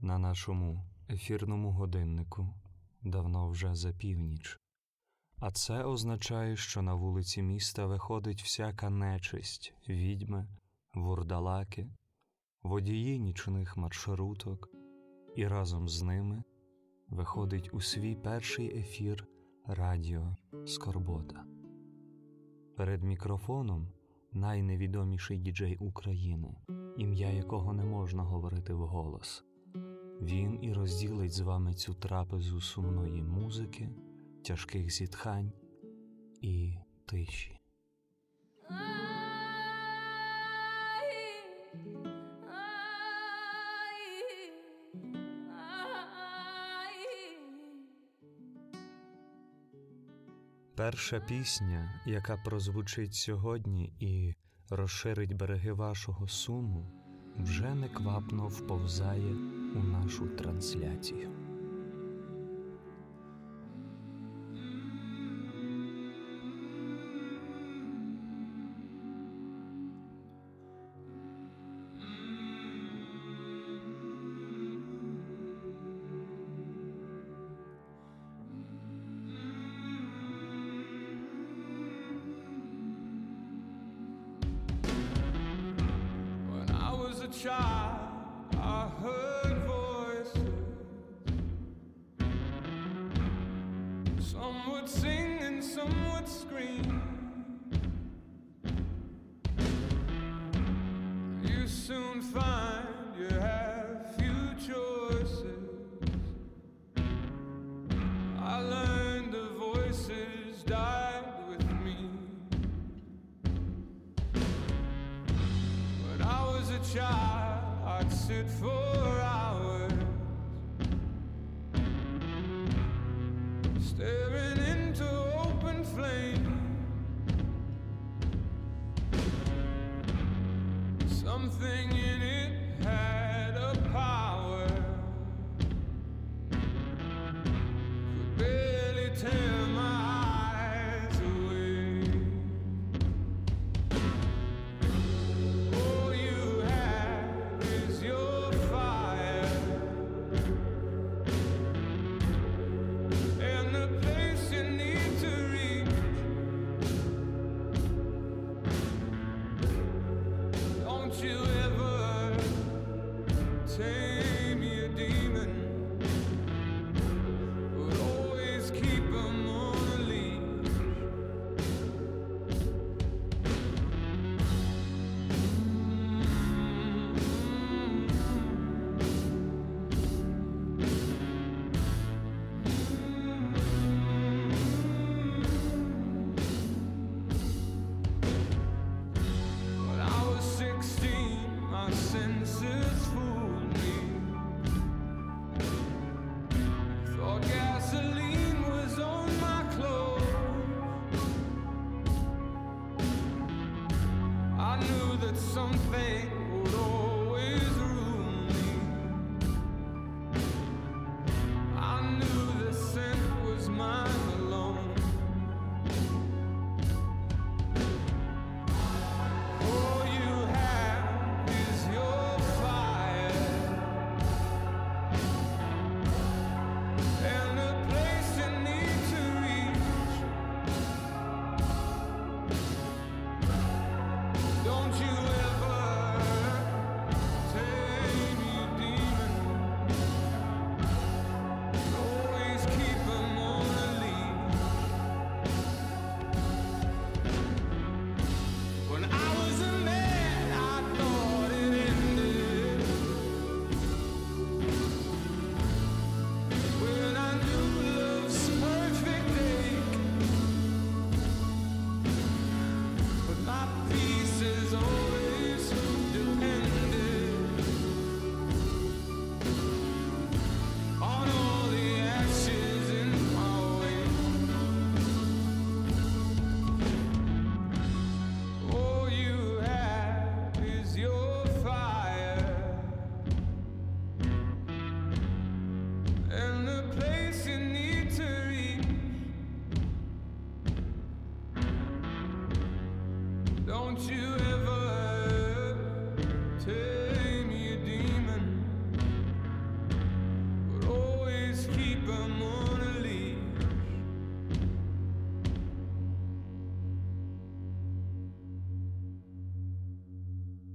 На нашому ефірному годиннику давно вже за північ, а це означає, що на вулиці міста виходить всяка нечисть, відьми, вурдалаки, водії нічних маршруток, і разом з ними виходить у свій перший ефір Радіо Скорбота. Перед мікрофоном найневідоміший діджей України, ім'я якого не можна говорити вголос. Він і розділить з вами цю трапезу сумної музики, тяжких зітхань і тиші. Перша пісня, яка прозвучить сьогодні і розширить береги вашого суму, вже неквапно вповзає у нашу трансляцію. Child, I heard would scream.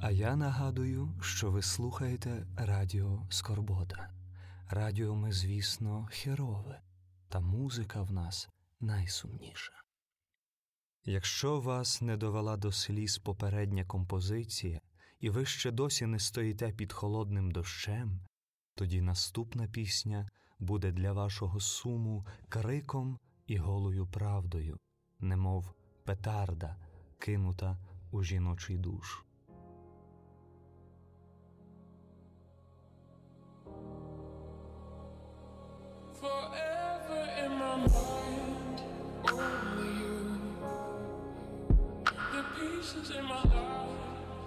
А я нагадую, що ви слухаєте Радіо Скорбота. Радіо ми, звісно, херове, та музика в нас найсумніша. Якщо вас не довела до сліз попередня композиція, і ви ще досі не стоїте під холодним дощем, тоді наступна пісня буде для вашого суму криком і голою правдою, немов петарда, кинута у жіночий душ.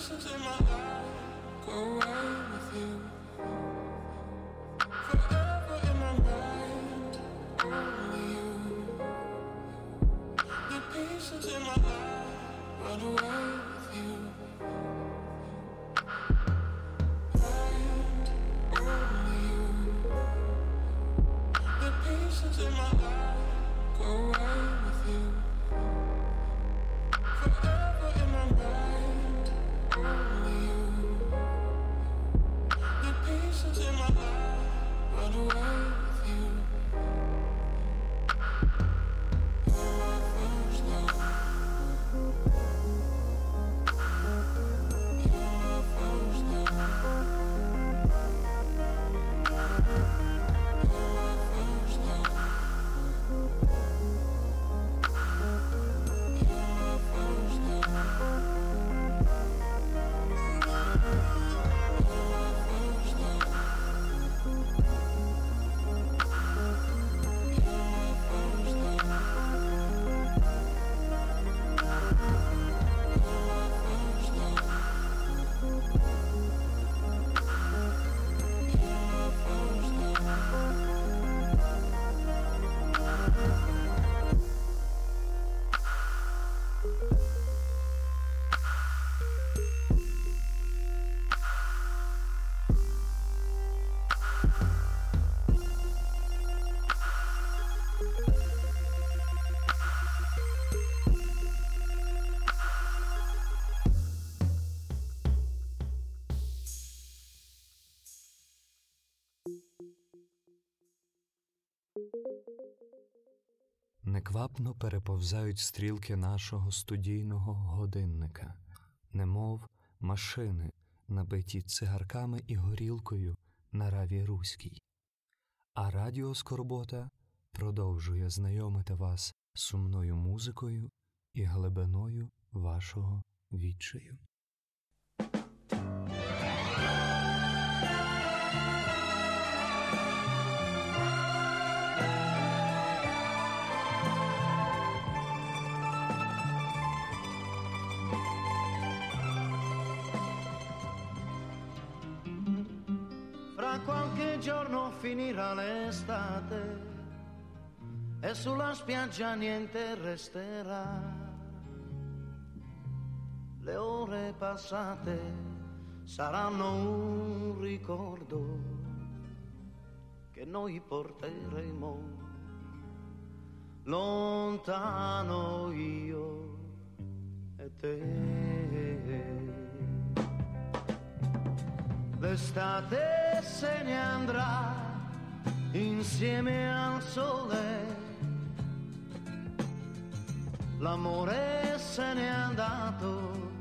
The pieces in my life go away with you. Forever in my mind, only you. The pieces in my life run away with you. And only you. The pieces in my life go away with you. Away Неквапно переповзають стрілки нашого студійного годинника, немов машини, набиті цигарками і горілкою на раві руській. А радіо Скорбота продовжує знайомити вас сумною музикою і глибиною вашого відчаю. Finirà l'estate e sulla spiaggia niente resterà. Le ore passate saranno un ricordo che noi porteremo lontano io e te. L'estate se ne andrà insieme al sole. L'amore se n'è andato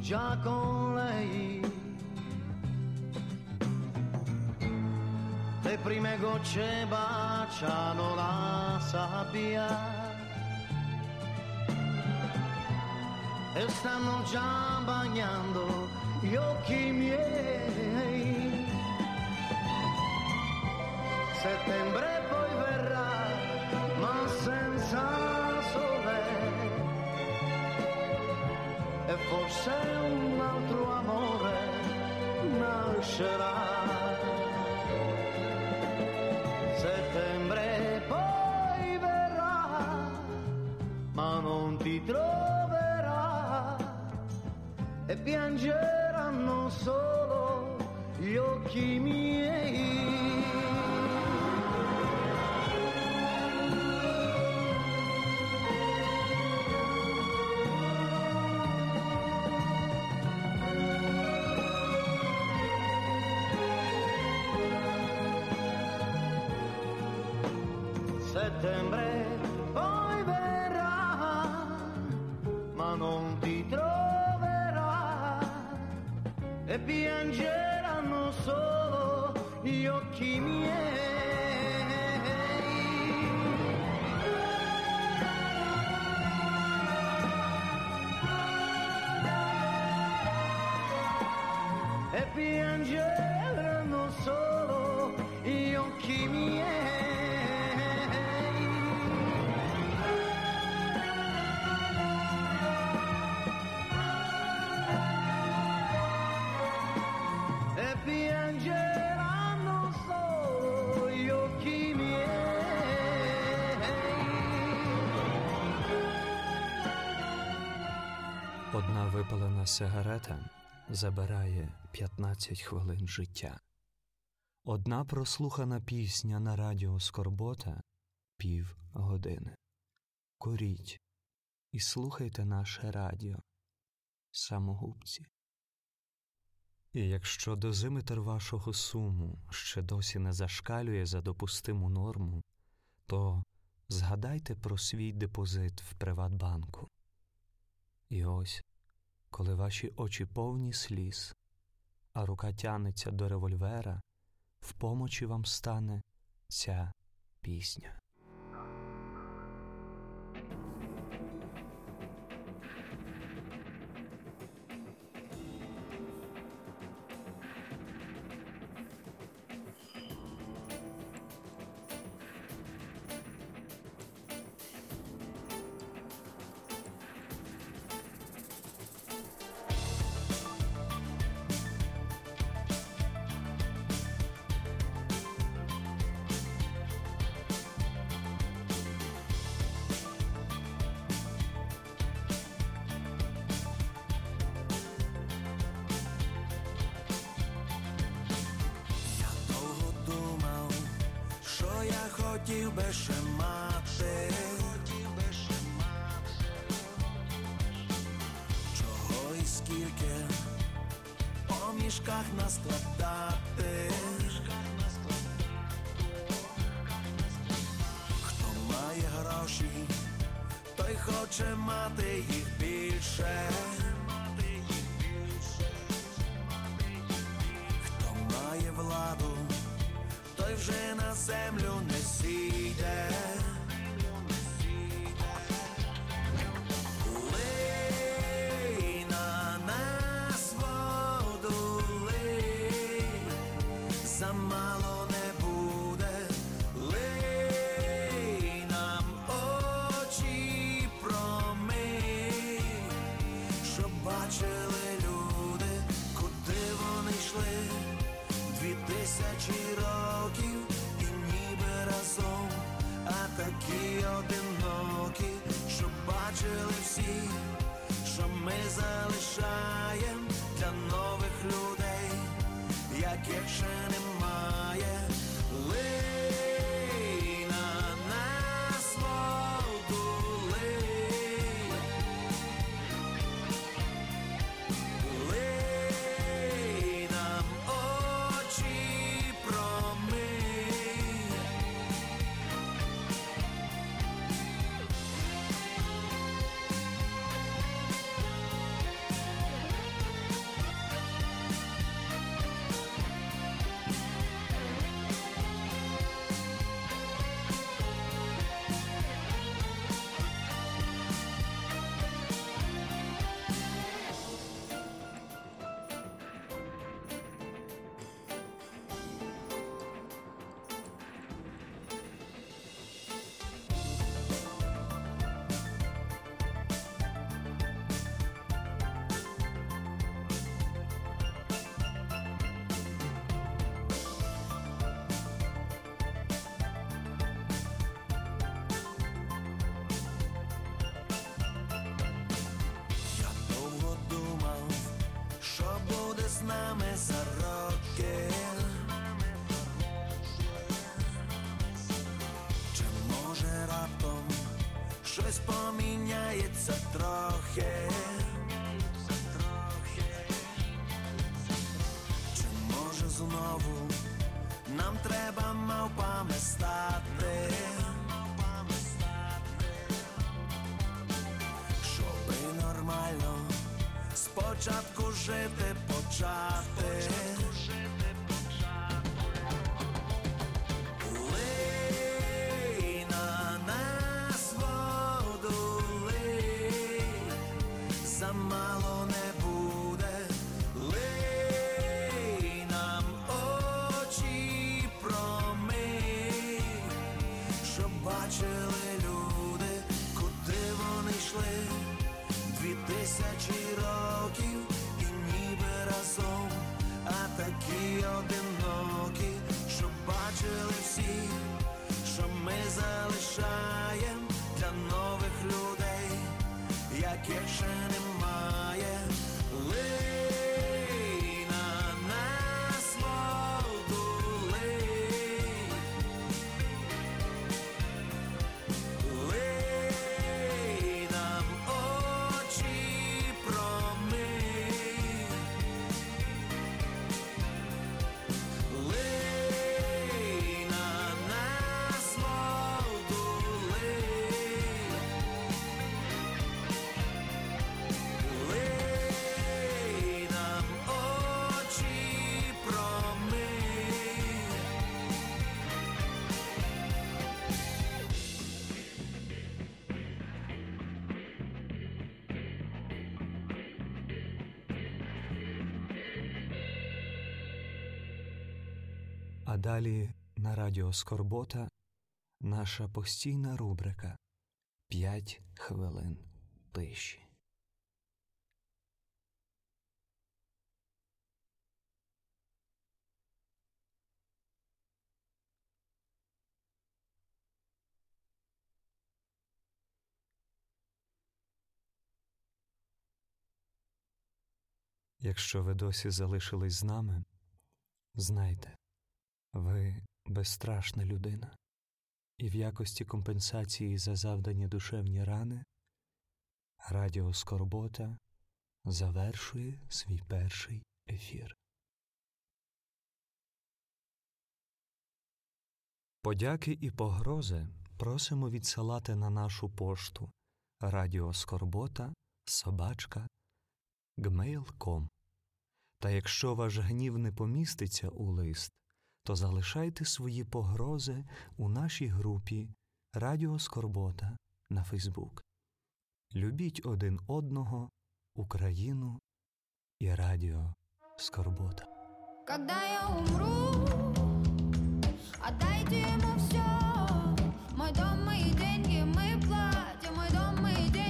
già con lei. Le prime gocce baciano la sabbia e stanno già bagnando gli occhi miei. septiembre випалена сигарета забирає 15 хвилин життя. Одна прослухана пісня на радіо Скорбота пів години. Куріть і слухайте наше радіо. Самогубці. І якщо дозиметр вашого суму ще досі не зашкалює за допустиму норму, то згадайте про свій депозит в Приватбанку. І ось, коли ваші очі повні сліз, а рука тянеться до револьвера, в помочі вам стане ця пісня. Хотів би ще мати. Чого і скільки по мішках наскладати. Хто має гроші, той хоче мати їх більше. На землю не залишаємо для нових людей, яких ще немає. З нами за роки. Чи може раптом щось поміняється трохи? Чи може знову нам треба мавпами стати? Далі на радіо Скорбота наша постійна рубрика П'ять хвилин тиші. Якщо ви досі залишились з нами, знайте, ви безстрашна людина, і в якості компенсації за завдані душевні рани Радіо Скорбота завершує свій перший ефір. Подяки і погрози просимо відсилати на нашу пошту радіоскорбота собачка gmail.com. Та якщо ваш гнів не поміститься у лист, то залишайте свої погрози у нашій групі Радіо Скорбота на Фейсбук. Любіть один одного, Україну і Радіо Скорбота. Когда я умру, отдайте ему все. Мой дом, мои деньги, мы платим. Мой дом, мои деньги,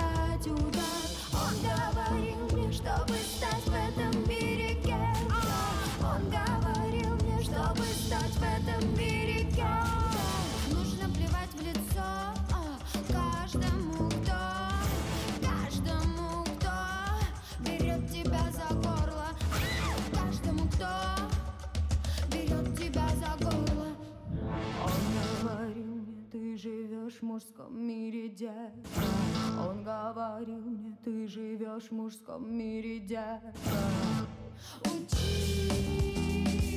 держать удар Он говорил мне, чтобы живешь в мужском мире, детка. Он говорил мне, ты живешь в мужском мире, детка. Учись